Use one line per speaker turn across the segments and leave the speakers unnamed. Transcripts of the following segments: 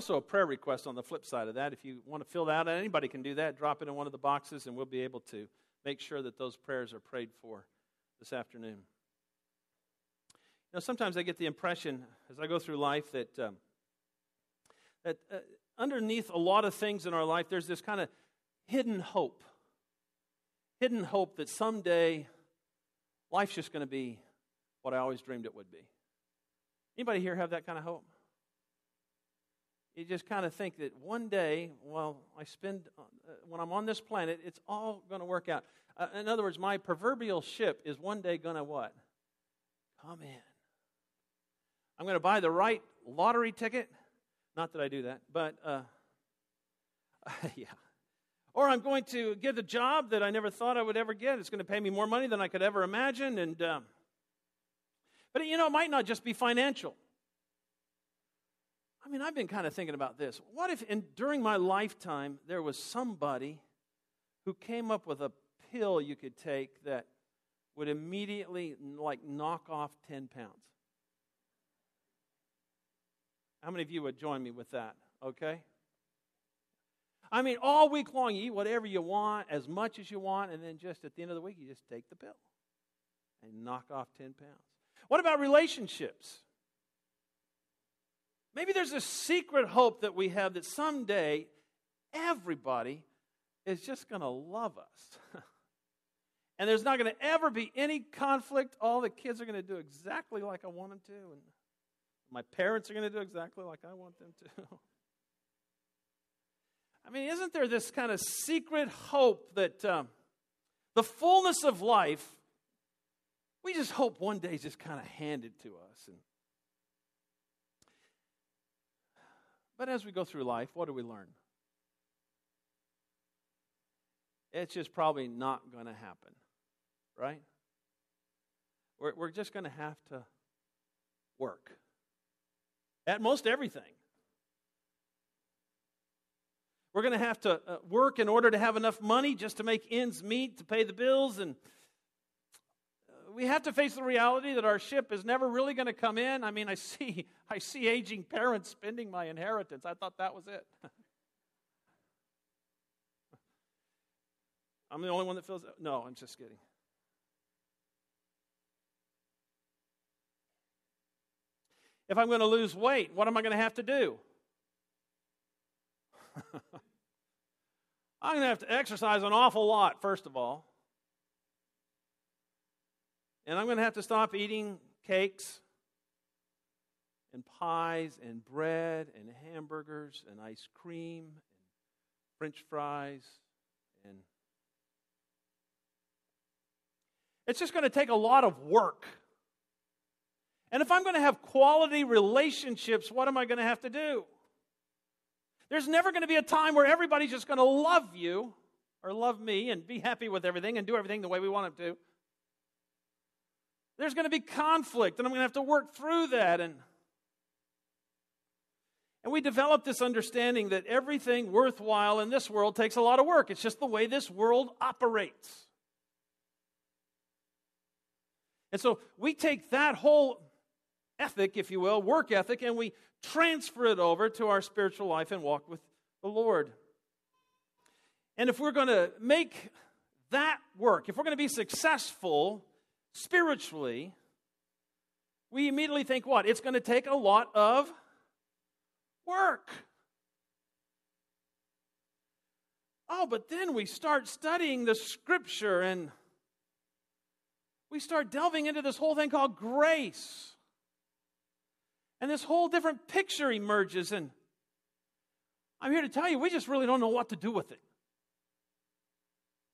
Also, a prayer request on the flip side of that. If you want to fill that out, anybody can do that. Drop it in one of the boxes, and we'll be able to make sure that those prayers are prayed for this afternoon. You know, sometimes I get the impression as I go through life that um, that uh, underneath a lot of things in our life, there's this kind of hidden hope. Hidden hope that someday life's just going to be what I always dreamed it would be. Anybody here have that kind of hope? You just kind of think that one day, well, I spend, uh, when I'm on this planet, it's all going to work out. Uh, in other words, my proverbial ship is one day going to what? Come in. I'm going to buy the right lottery ticket. Not that I do that, but uh, yeah. Or I'm going to get a job that I never thought I would ever get. It's going to pay me more money than I could ever imagine. And, um, but you know, it might not just be financial. I mean, I've been kind of thinking about this. What if in, during my lifetime there was somebody who came up with a pill you could take that would immediately like knock off 10 pounds? How many of you would join me with that? Okay? I mean, all week long, you eat whatever you want, as much as you want, and then just at the end of the week, you just take the pill and knock off 10 pounds. What about relationships? Maybe there's a secret hope that we have that someday everybody is just going to love us. and there's not going to ever be any conflict. All the kids are going to do exactly like I want them to. And my parents are going to do exactly like I want them to. I mean, isn't there this kind of secret hope that um, the fullness of life, we just hope one day is just kind of handed to us? And, but as we go through life, what do we learn? It's just probably not going to happen, right? We're, we're just going to have to work at most everything. We're going to have to uh, work in order to have enough money just to make ends meet, to pay the bills. And we have to face the reality that our ship is never really going to come in. I mean, I see, I see aging parents spending my inheritance. I thought that was it. I'm the only one that feels. No, I'm just kidding. If I'm going to lose weight, what am I going to have to do? I'm going to have to exercise an awful lot, first of all. And I'm going to have to stop eating cakes and pies and bread and hamburgers and ice cream and french fries and it's just going to take a lot of work and if I'm going to have quality relationships, what am I going to have to do? There's never going to be a time where everybody's just going to love you or love me and be happy with everything and do everything the way we want them to. There's going to be conflict, and I'm going to have to work through that. And, and we develop this understanding that everything worthwhile in this world takes a lot of work. It's just the way this world operates. And so we take that whole ethic, if you will, work ethic, and we transfer it over to our spiritual life and walk with the Lord. And if we're going to make that work, if we're going to be successful spiritually, we immediately think what? It's going to take a lot of work. Oh, but then we start studying the scripture and we start delving into this whole thing called grace. And this whole different picture emerges. And I'm here to tell you, we just really don't know what to do with it.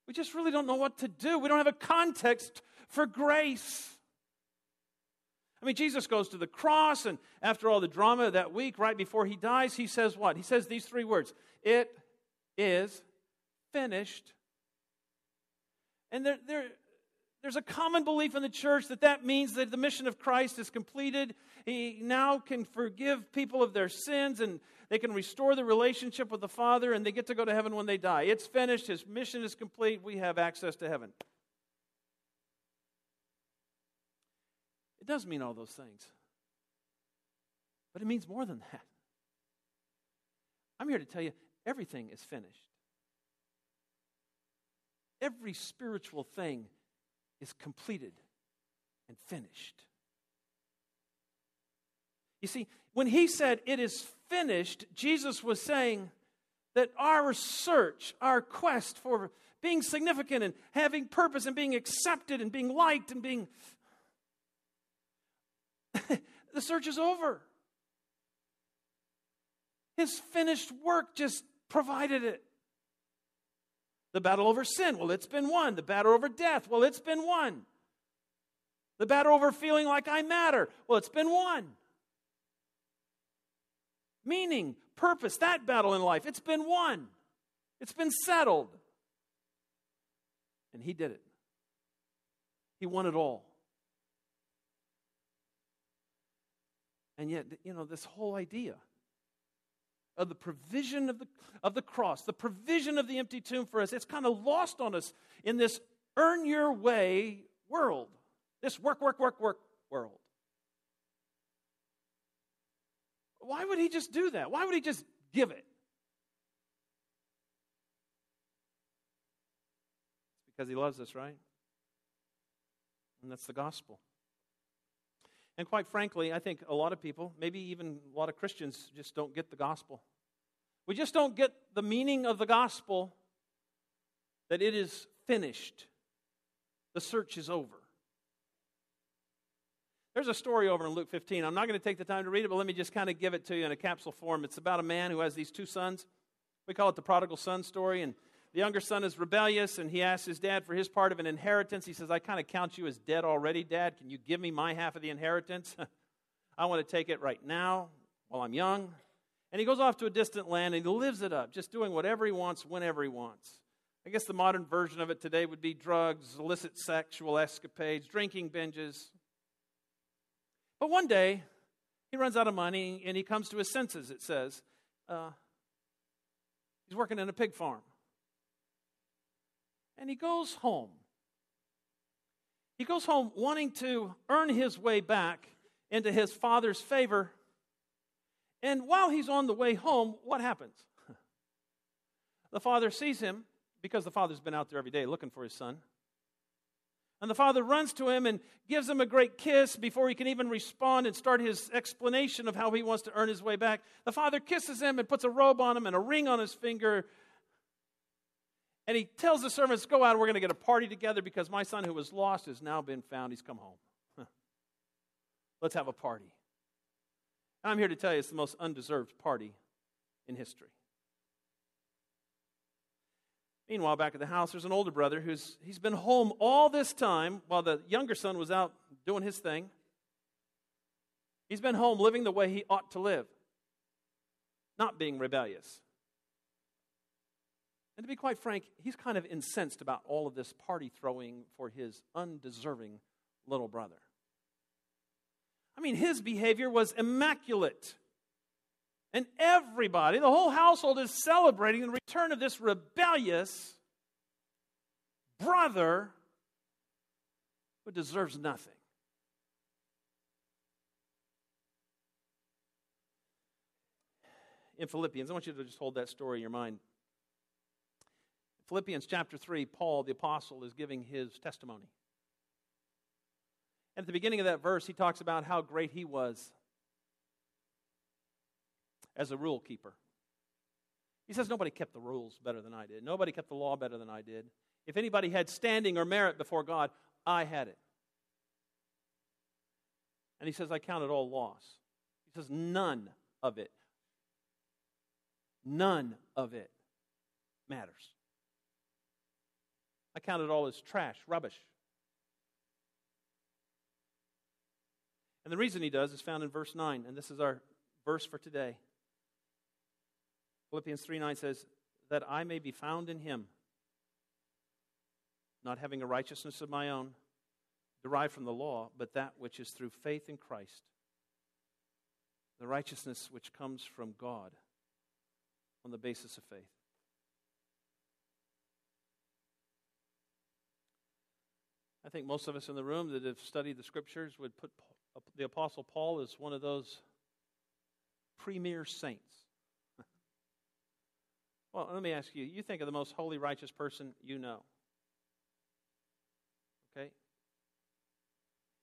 We just really don't know what to do. We don't have a context for grace. I mean, Jesus goes to the cross, and after all the drama that week, right before he dies, he says what? He says these three words It is finished. And there, there, there's a common belief in the church that that means that the mission of Christ is completed. He now can forgive people of their sins and they can restore the relationship with the Father and they get to go to heaven when they die. It's finished. His mission is complete. We have access to heaven. It does mean all those things. But it means more than that. I'm here to tell you everything is finished. Every spiritual thing is completed and finished. You see, when he said it is finished, Jesus was saying that our search, our quest for being significant and having purpose and being accepted and being liked and being. the search is over. His finished work just provided it. The battle over sin, well, it's been won. The battle over death, well, it's been won. The battle over feeling like I matter, well, it's been won. Meaning, purpose, that battle in life, it's been won. It's been settled. And he did it. He won it all. And yet, you know, this whole idea of the provision of the, of the cross, the provision of the empty tomb for us, it's kind of lost on us in this earn your way world, this work, work, work, work world. Why would he just do that? Why would he just give it? It's because he loves us, right? And that's the gospel. And quite frankly, I think a lot of people, maybe even a lot of Christians, just don't get the gospel. We just don't get the meaning of the gospel that it is finished, the search is over. There's a story over in Luke 15. I'm not going to take the time to read it, but let me just kind of give it to you in a capsule form. It's about a man who has these two sons. We call it the prodigal son story. And the younger son is rebellious, and he asks his dad for his part of an inheritance. He says, I kind of count you as dead already, Dad. Can you give me my half of the inheritance? I want to take it right now while I'm young. And he goes off to a distant land and he lives it up, just doing whatever he wants, whenever he wants. I guess the modern version of it today would be drugs, illicit sexual escapades, drinking binges. But one day, he runs out of money and he comes to his senses, it says. Uh, he's working in a pig farm and he goes home. He goes home wanting to earn his way back into his father's favor. And while he's on the way home, what happens? The father sees him because the father's been out there every day looking for his son. And the father runs to him and gives him a great kiss before he can even respond and start his explanation of how he wants to earn his way back. The father kisses him and puts a robe on him and a ring on his finger and he tells the servants, Go out, we're going to get a party together because my son who was lost has now been found. He's come home. Let's have a party. I'm here to tell you it's the most undeserved party in history. Meanwhile, back at the house, there's an older brother who's he's been home all this time while the younger son was out doing his thing. He's been home living the way he ought to live, not being rebellious. And to be quite frank, he's kind of incensed about all of this party throwing for his undeserving little brother. I mean, his behavior was immaculate. And everybody, the whole household, is celebrating the return of this rebellious brother who deserves nothing. In Philippians, I want you to just hold that story in your mind. Philippians chapter 3, Paul, the apostle, is giving his testimony. And at the beginning of that verse, he talks about how great he was as a rule keeper. He says, Nobody kept the rules better than I did. Nobody kept the law better than I did. If anybody had standing or merit before God, I had it. And he says, I counted all loss. He says, None of it, none of it matters. I count it all as trash, rubbish. And the reason he does is found in verse 9, and this is our verse for today. Philippians 3 9 says, That I may be found in him, not having a righteousness of my own, derived from the law, but that which is through faith in Christ, the righteousness which comes from God on the basis of faith. I think most of us in the room that have studied the scriptures would put the Apostle Paul as one of those premier saints. Well, let me ask you you think of the most holy, righteous person you know. Okay?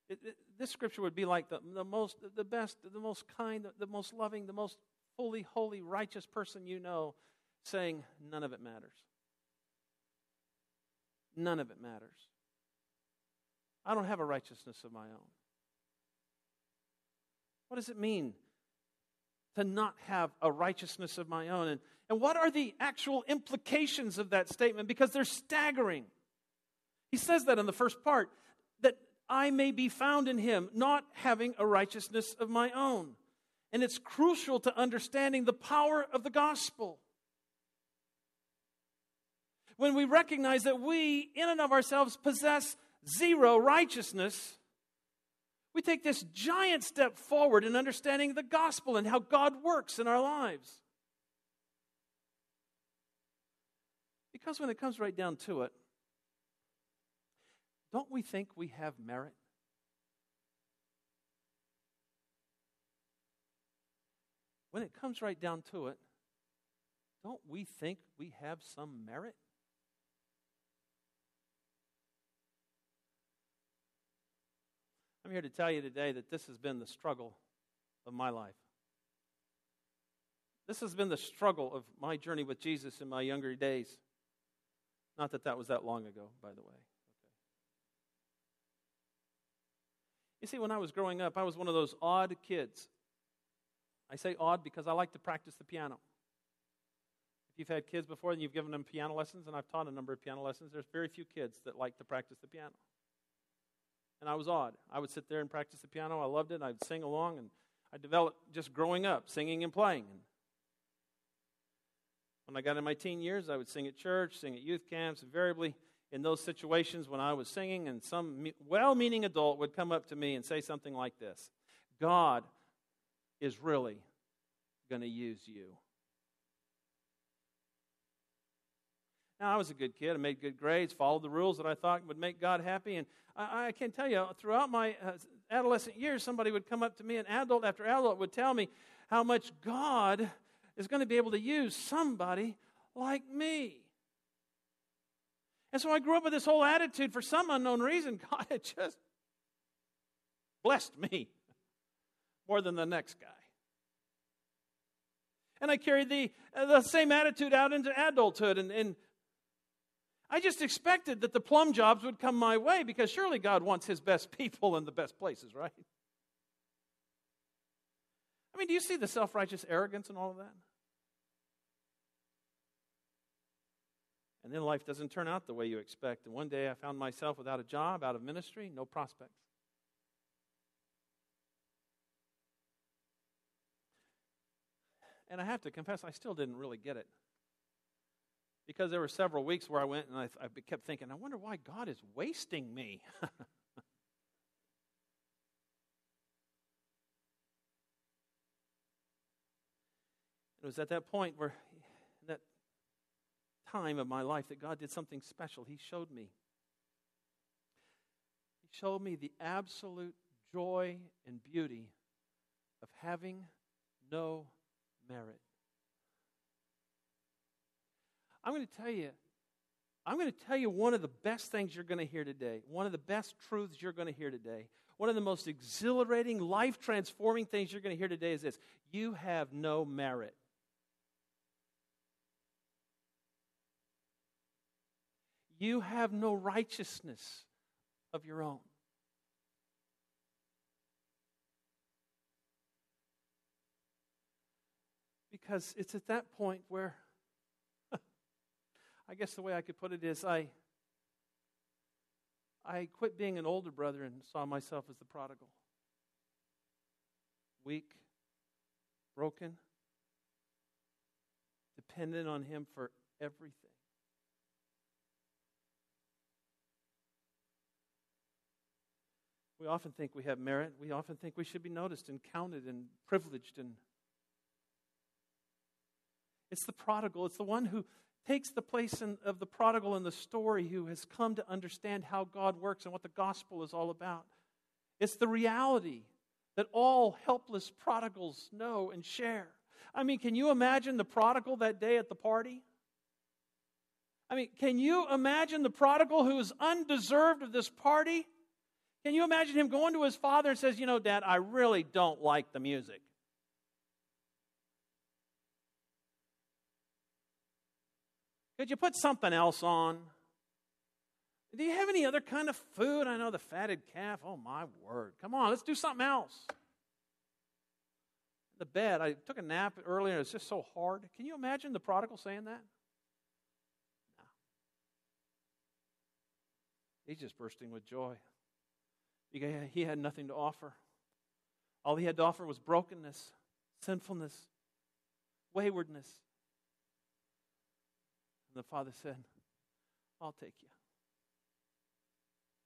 It, it, this scripture would be like the, the most, the best, the most kind, the, the most loving, the most fully holy, righteous person you know saying, None of it matters. None of it matters. I don't have a righteousness of my own. What does it mean to not have a righteousness of my own? And, and what are the actual implications of that statement? Because they're staggering. He says that in the first part that I may be found in him, not having a righteousness of my own. And it's crucial to understanding the power of the gospel. When we recognize that we, in and of ourselves, possess zero righteousness, we take this giant step forward in understanding the gospel and how God works in our lives. Because when it comes right down to it, don't we think we have merit? When it comes right down to it, don't we think we have some merit? I'm here to tell you today that this has been the struggle of my life. This has been the struggle of my journey with Jesus in my younger days. Not that that was that long ago, by the way. Okay. You see, when I was growing up, I was one of those odd kids. I say odd because I like to practice the piano. If you've had kids before and you've given them piano lessons, and I've taught a number of piano lessons, there's very few kids that like to practice the piano and I was odd. I would sit there and practice the piano. I loved it. I'd sing along, and I developed just growing up, singing and playing. And when I got in my teen years, I would sing at church, sing at youth camps. Invariably, in those situations when I was singing, and some well meaning adult would come up to me and say something like this God is really going to use you. Now, I was a good kid. I made good grades, followed the rules that I thought would make God happy. And I, I can tell you, throughout my uh, adolescent years, somebody would come up to me, an adult after adult would tell me how much God is going to be able to use somebody like me. And so I grew up with this whole attitude for some unknown reason. God had just blessed me more than the next guy. And I carried the, uh, the same attitude out into adulthood. And, and I just expected that the plum jobs would come my way because surely God wants his best people in the best places, right? I mean, do you see the self righteous arrogance and all of that? And then life doesn't turn out the way you expect. And one day I found myself without a job, out of ministry, no prospects. And I have to confess, I still didn't really get it because there were several weeks where I went and I, I kept thinking, I wonder why God is wasting me. it was at that point where, that time of my life, that God did something special. He showed me. He showed me the absolute joy and beauty of having no merit. I'm going to tell you, I'm going to tell you one of the best things you're going to hear today, one of the best truths you're going to hear today, one of the most exhilarating, life transforming things you're going to hear today is this you have no merit. You have no righteousness of your own. Because it's at that point where I guess the way I could put it is I I quit being an older brother and saw myself as the prodigal. Weak, broken, dependent on him for everything. We often think we have merit. We often think we should be noticed and counted and privileged and it's the prodigal. It's the one who takes the place in, of the prodigal in the story who has come to understand how God works and what the gospel is all about. It's the reality that all helpless prodigals know and share. I mean, can you imagine the prodigal that day at the party? I mean, can you imagine the prodigal who is undeserved of this party? Can you imagine him going to his father and says, "You know, dad, I really don't like the music." Could you put something else on? Do you have any other kind of food? I know the fatted calf. Oh, my word. Come on, let's do something else. The bed, I took a nap earlier. It's just so hard. Can you imagine the prodigal saying that? No. He's just bursting with joy. He had nothing to offer. All he had to offer was brokenness, sinfulness, waywardness. And the father said, I'll take you.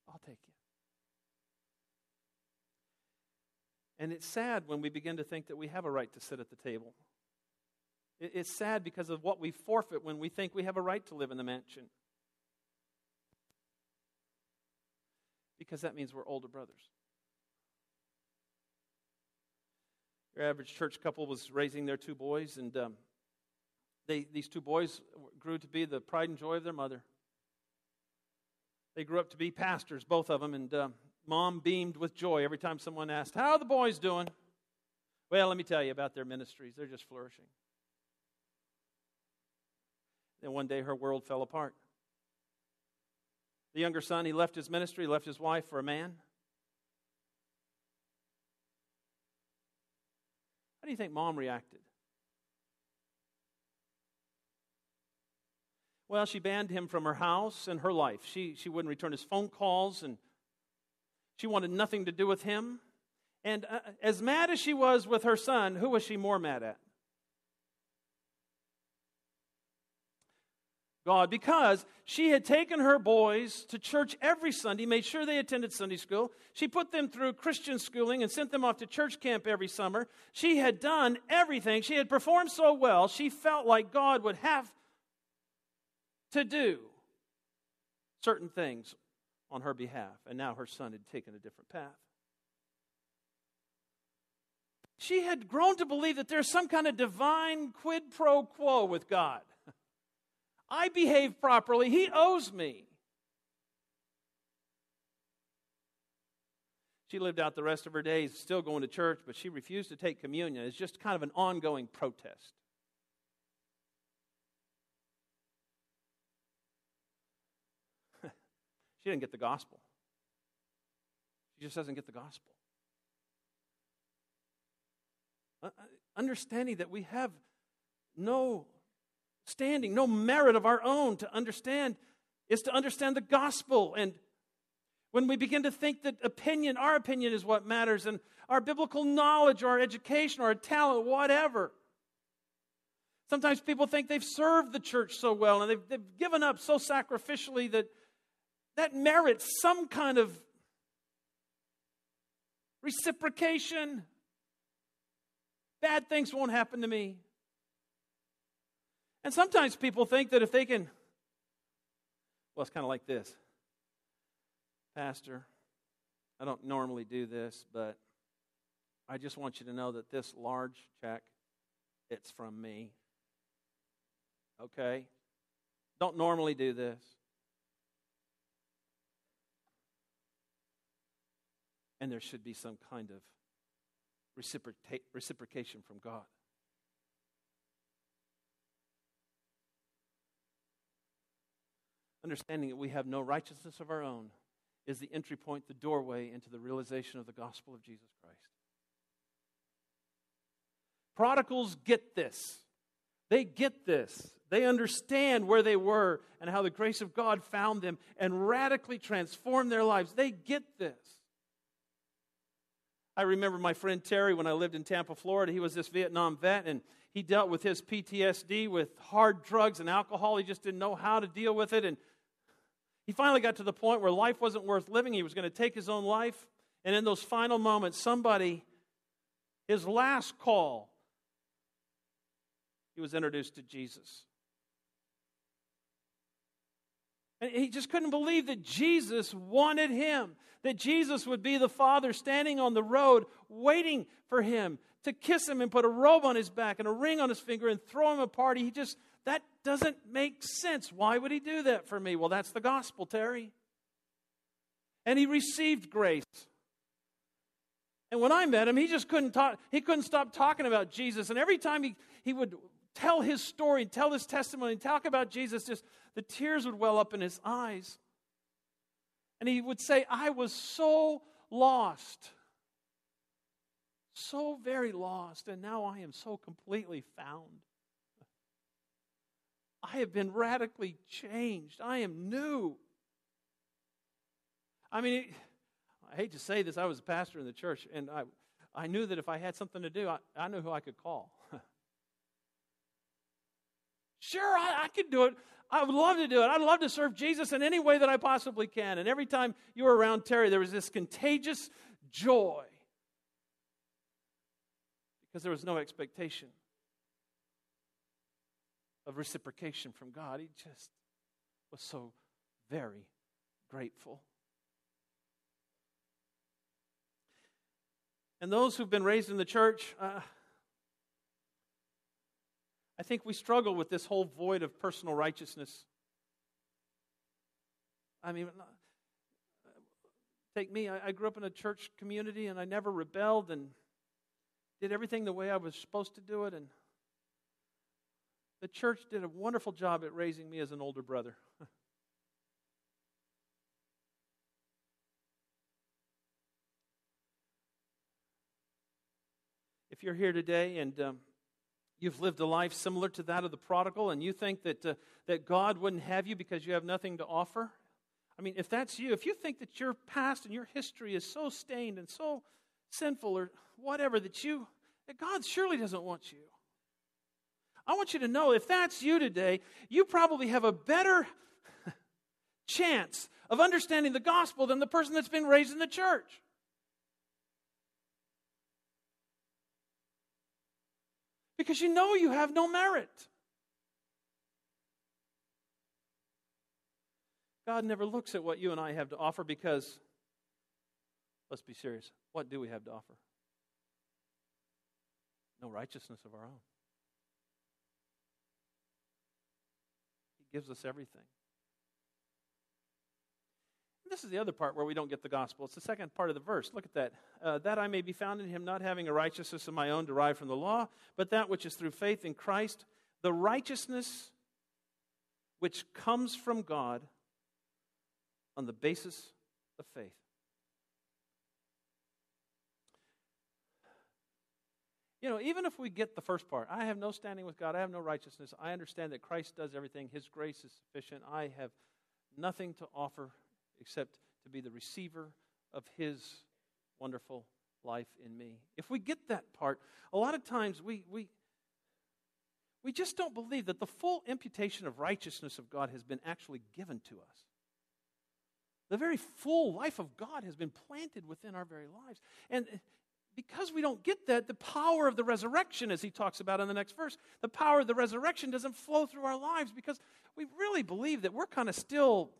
I'll take you. And it's sad when we begin to think that we have a right to sit at the table. It's sad because of what we forfeit when we think we have a right to live in the mansion. Because that means we're older brothers. Your average church couple was raising their two boys, and um, they, these two boys grew to be the pride and joy of their mother. They grew up to be pastors, both of them, and uh, mom beamed with joy every time someone asked, How are the boys doing? Well, let me tell you about their ministries. They're just flourishing. Then one day her world fell apart. The younger son, he left his ministry, left his wife for a man. How do you think mom reacted? Well, she banned him from her house and her life. She, she wouldn't return his phone calls, and she wanted nothing to do with him. And uh, as mad as she was with her son, who was she more mad at? God, because she had taken her boys to church every Sunday, made sure they attended Sunday school. She put them through Christian schooling and sent them off to church camp every summer. She had done everything. She had performed so well, she felt like God would have to do certain things on her behalf. And now her son had taken a different path. She had grown to believe that there's some kind of divine quid pro quo with God. I behave properly, He owes me. She lived out the rest of her days still going to church, but she refused to take communion. It's just kind of an ongoing protest. She didn't get the gospel. She just doesn't get the gospel. Uh, uh, understanding that we have no standing, no merit of our own to understand is to understand the gospel. And when we begin to think that opinion, our opinion is what matters, and our biblical knowledge, or our education, or our talent, whatever. Sometimes people think they've served the church so well and they've, they've given up so sacrificially that that merits some kind of reciprocation. Bad things won't happen to me. And sometimes people think that if they can, well, it's kind of like this Pastor, I don't normally do this, but I just want you to know that this large check, it's from me. Okay? Don't normally do this. And there should be some kind of reciprocation from God. Understanding that we have no righteousness of our own is the entry point, the doorway into the realization of the gospel of Jesus Christ. Prodigals get this. They get this. They understand where they were and how the grace of God found them and radically transformed their lives. They get this. I remember my friend Terry when I lived in Tampa, Florida. He was this Vietnam vet, and he dealt with his PTSD with hard drugs and alcohol. He just didn't know how to deal with it. And he finally got to the point where life wasn't worth living. He was going to take his own life. And in those final moments, somebody, his last call, he was introduced to Jesus. And he just couldn't believe that Jesus wanted him, that Jesus would be the Father standing on the road waiting for him to kiss him and put a robe on his back and a ring on his finger and throw him a party. He just, that doesn't make sense. Why would he do that for me? Well, that's the gospel, Terry. And he received grace. And when I met him, he just couldn't talk, he couldn't stop talking about Jesus. And every time he, he would tell his story, tell his testimony, talk about Jesus, just the tears would well up in his eyes. And he would say, I was so lost, so very lost, and now I am so completely found. I have been radically changed. I am new. I mean, I hate to say this, I was a pastor in the church, and I, I knew that if I had something to do, I, I knew who I could call. Sure, I, I could do it. I would love to do it. I'd love to serve Jesus in any way that I possibly can. And every time you were around Terry, there was this contagious joy because there was no expectation of reciprocation from God. He just was so very grateful. And those who've been raised in the church, uh, I think we struggle with this whole void of personal righteousness. I mean, take me, I, grew up in a church community and I never rebelled and did everything the way I was supposed to do it. And the church did a wonderful job at raising me as an older brother. if you're here today and um, you've lived a life similar to that of the prodigal and you think that, uh, that God wouldn't have you because you have nothing to offer, I mean, if that's you, if you think that your past and your history is so stained and so sinful or whatever that you, that God surely doesn't want you. I want you to know if that's you today, you probably have a better chance of understanding the gospel than the person that's been raised in the church. Because you know you have no merit. God never looks at what you and I have to offer because, let's be serious, what do we have to offer? No righteousness of our own. He gives us everything. This is the other part where we don't get the gospel. It's the second part of the verse. Look at that. Uh, that I may be found in him, not having a righteousness of my own derived from the law, but that which is through faith in Christ, the righteousness which comes from God on the basis of faith. You know, even if we get the first part, I have no standing with God, I have no righteousness, I understand that Christ does everything, His grace is sufficient, I have nothing to offer except to be the receiver of His wonderful life in me. If we get that part, a lot of times we, we, we just don't believe that the full imputation of righteousness of God has been actually given to us. The very full life of God has been planted within our very lives. And because we don't get that, the power of the resurrection, as he talks about in the next verse, the power of the resurrection doesn't flow through our lives because we really believe that we're kind of still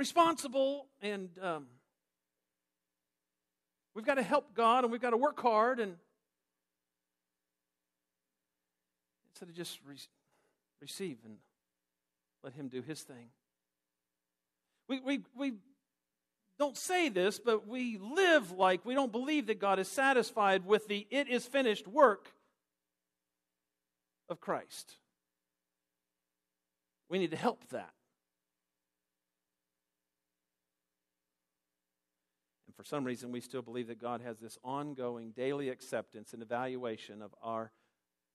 responsible and um, we've got to help God and we've got to work hard and instead of just re- receive and let Him do His thing. We, we, we don't say this, but we live like we don't believe that God is satisfied with the it is finished work of Christ. We need to help that. For some reason, we still believe that God has this ongoing daily acceptance and evaluation of our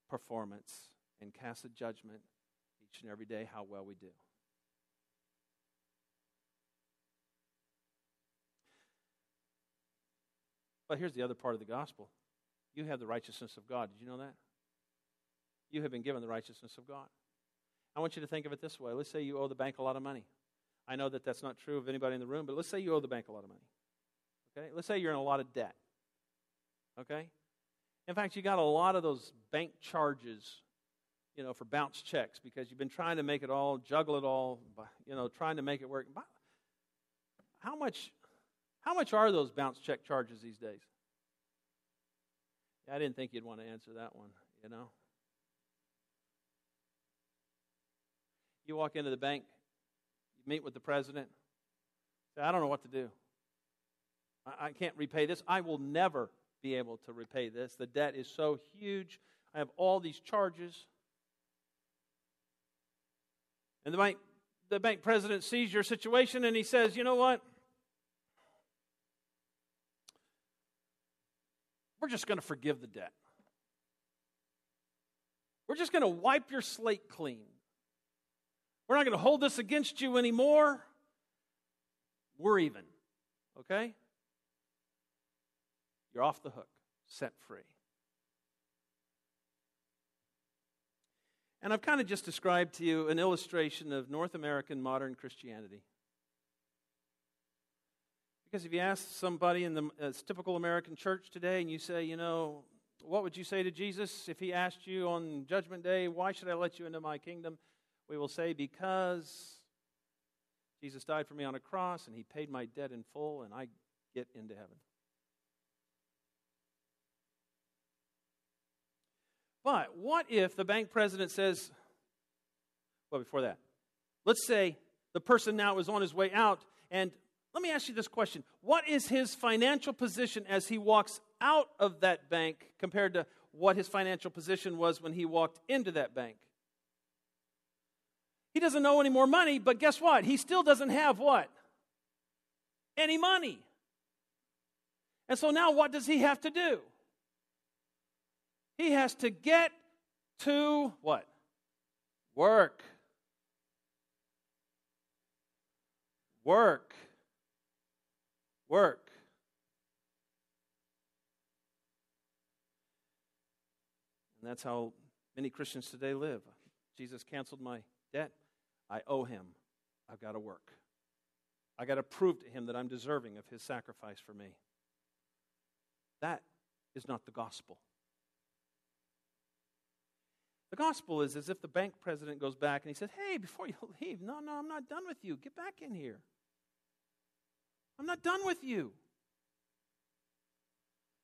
performance and casts a judgment each and every day how well we do. But here's the other part of the gospel you have the righteousness of God. Did you know that? You have been given the righteousness of God. I want you to think of it this way. Let's say you owe the bank a lot of money. I know that that's not true of anybody in the room, but let's say you owe the bank a lot of money. Okay? Let's say you're in a lot of debt. Okay? In fact, you got a lot of those bank charges, you know, for bounce checks because you've been trying to make it all, juggle it all, you know, trying to make it work. How much how much are those bounce check charges these days? I didn't think you'd want to answer that one, you know. You walk into the bank, you meet with the president, say, I don't know what to do. I, I can't repay this. I will never be able to repay this. The debt is so huge. I have all these charges. And the bank, the bank president sees your situation and he says, You know what? We're just going to forgive the debt. We're just going to wipe your slate clean. We're not going to hold this against you anymore. We're even. Okay? You're off the hook, set free. And I've kind of just described to you an illustration of North American modern Christianity. Because if you ask somebody in the uh, typical American church today and you say, you know, what would you say to Jesus if he asked you on Judgment Day, why should I let you into my kingdom? We will say, because Jesus died for me on a cross and he paid my debt in full and I get into heaven. But what if the bank president says, well, before that, let's say the person now is on his way out, and let me ask you this question What is his financial position as he walks out of that bank compared to what his financial position was when he walked into that bank? He doesn't know any more money, but guess what? He still doesn't have what? Any money. And so now what does he have to do? He has to get to what? Work. Work. Work. And that's how many Christians today live. Jesus canceled my debt. I owe him. I've got to work. I got to prove to him that I'm deserving of his sacrifice for me. That is not the gospel. The gospel is as if the bank president goes back and he says, Hey, before you leave, no, no, I'm not done with you. Get back in here. I'm not done with you.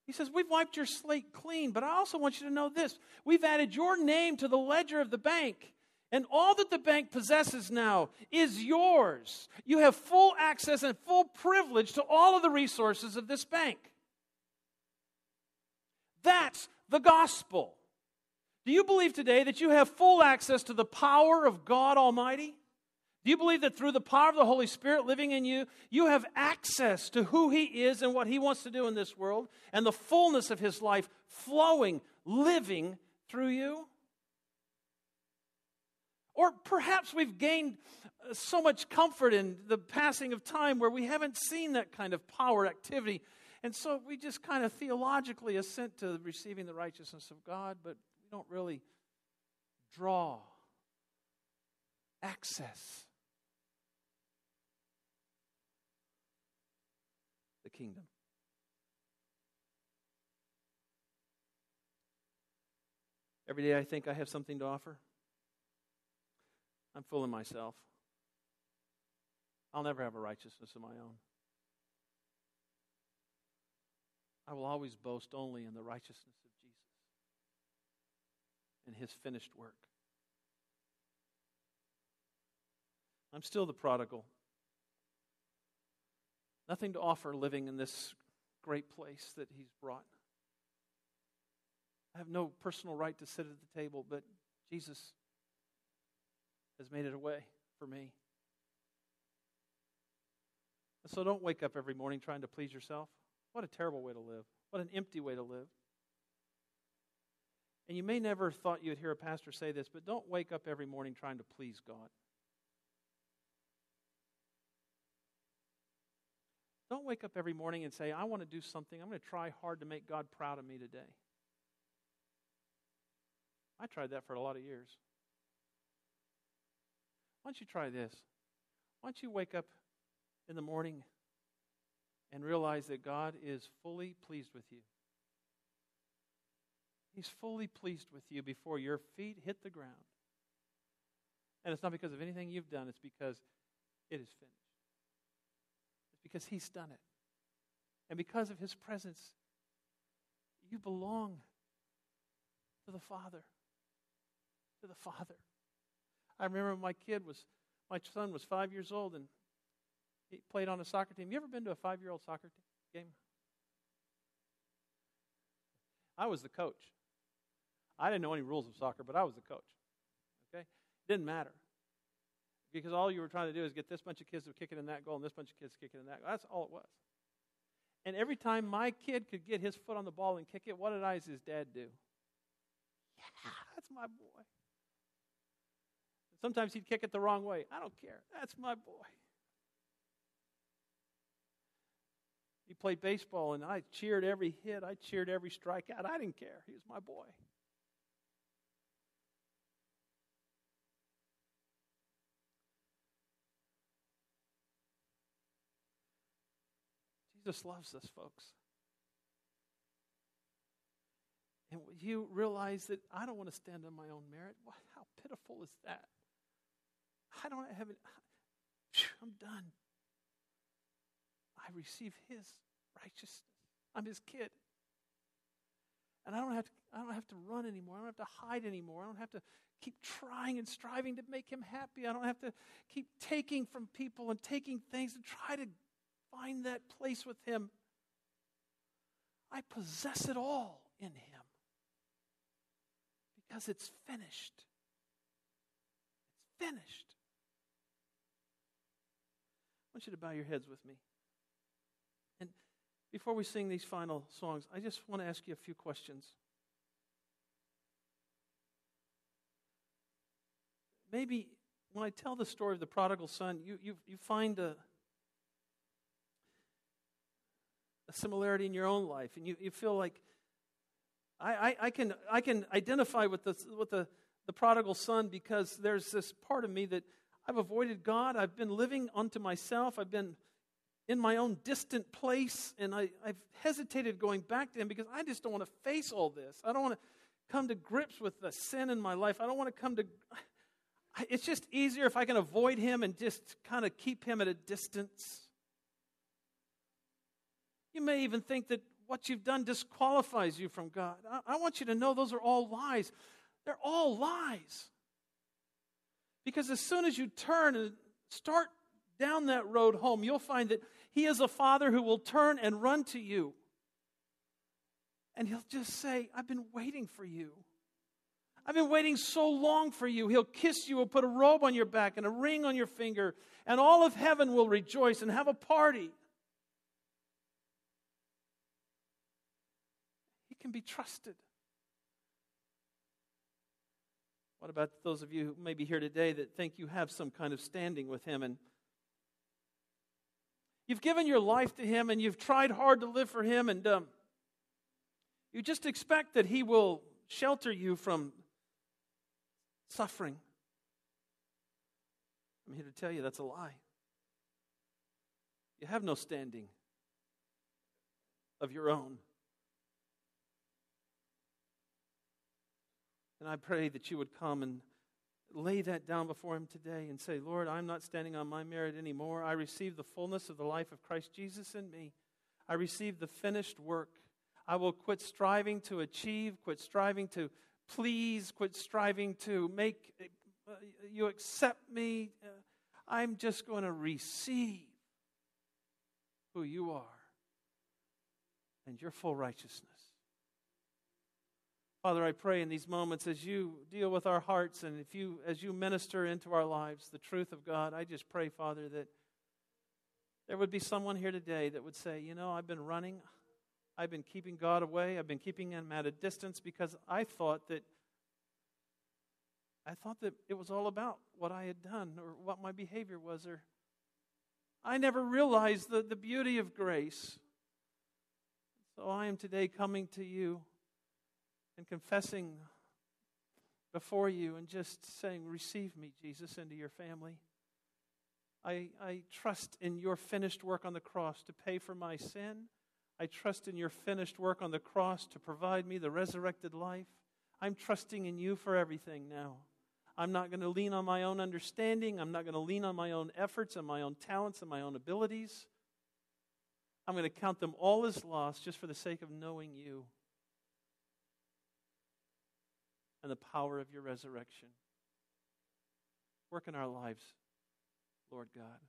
He says, We've wiped your slate clean, but I also want you to know this. We've added your name to the ledger of the bank, and all that the bank possesses now is yours. You have full access and full privilege to all of the resources of this bank. That's the gospel. Do you believe today that you have full access to the power of God Almighty? Do you believe that through the power of the Holy Spirit living in you, you have access to who He is and what He wants to do in this world and the fullness of His life flowing, living through you? Or perhaps we've gained uh, so much comfort in the passing of time where we haven't seen that kind of power activity. And so we just kind of theologically assent to receiving the righteousness of God, but don't really draw access the kingdom. Every day I think I have something to offer. I'm fooling myself. I'll never have a righteousness of my own. I will always boast only in the righteousness of and his finished work. I'm still the prodigal. Nothing to offer living in this great place that he's brought. I have no personal right to sit at the table, but Jesus has made it a way for me. so don't wake up every morning trying to please yourself. What a terrible way to live. What an empty way to live. And you may never have thought you'd hear a pastor say this, but don't wake up every morning trying to please God. Don't wake up every morning and say, I want to do something. I'm going to try hard to make God proud of me today. I tried that for a lot of years. Why don't you try this? Why don't you wake up in the morning and realize that God is fully pleased with you? He's fully pleased with you before your feet hit the ground. And it's not because of anything you've done, it's because it is finished It's because He's done it. And because of His presence, you belong to the Father. To the Father. I remember my kid was, my son was five years old and he played on a soccer team. You ever been to a five year old soccer game? I was the coach. I didn't know any rules of soccer, but I was the coach. Okay? It didn't matter. Because all you were trying to do is get this bunch of kids to kick it in that goal and this bunch of kids kicking in that goal. That's all it was. And every time my kid could get his foot on the ball and kick it, what did I, as his dad, do? Yeah, that's my boy. Sometimes he'd kick it the wrong way. I don't care. That's my boy. He played baseball, and I cheered every hit. I cheered every strikeout. I didn't care. He was my boy. Jesus loves us, folks. And you realize that I don't want to stand on my own merit. How pitiful is that? I don't have it. I'm done. I receive his righteousness. I'm his kid. And I don't have to I don't have to run anymore. I don't have to hide anymore. I don't have to keep trying and striving to make him happy. I don't have to keep taking from people and taking things and try to find that place with him. I possess it all in him because it's finished. It's finished. I want you to bow your heads with me. And before we sing these final songs, I just want to ask you a few questions. Maybe when I tell the story of the prodigal son, you, you, you find a, a similarity in your own life, and you, you feel like I, I, I, can, I can identify with, the, with the, the prodigal son because there's this part of me that I've avoided God. I've been living unto myself. I've been in my own distant place, and I, have hesitated going back to Him because I just don't want to face all this. I don't want to come to grips with the sin in my life. I don't want to come to. It's just easier if I can avoid Him and just kind of keep Him at a distance. You may even think that what you've done disqualifies you from God. I, want you to know those are all lies. They're all lies. Because as soon as you turn and start down that road home, you'll find that He is a Father who will turn and run to you. And He'll just say, I've been waiting for you. I've been waiting so long for you. He'll kiss you, he'll put a robe on your back and a ring on your finger, and all of heaven will rejoice and have a party. Can be trusted. What about those of you who may be here today that think you have some kind of standing with Him and you've given your life to Him and you've tried hard to live for Him and um, you just expect that He will shelter you from suffering? I'm here to tell you that's a lie. You have no standing of your own. And I pray that you would come and lay that down before Him today and say, Lord, I'm not standing on my merit anymore. I receive the fullness of the life of Christ Jesus in me. I receive the finished work. I will quit striving to achieve, quit striving to please, quit striving to make uh, you accept me. Uh, I'm just going to receive who you are and your full righteousness. Father, I pray in these moments as you deal with our hearts and if you as you minister into our lives the truth of God, I just pray, Father, that there would be someone here today that would say, you know, I've been running, I've been keeping God away, I've been keeping him at a distance because I thought that I thought that it was all about what I had done or what my behavior was or I never realized the, the beauty of grace. So I am today coming to you and confessing before you and just saying, Receive me, Jesus, into your family. I, I trust in your finished work on the cross to pay for my sin. I trust in your finished work on the cross to provide me the resurrected life. I'm trusting in you for everything now. I'm not going to lean on my own understanding. I'm not going to lean on my own efforts and my own talents and my own abilities. I'm going to count them all as lost just for the sake of knowing you. And the power of your resurrection. Work in our lives, Lord God.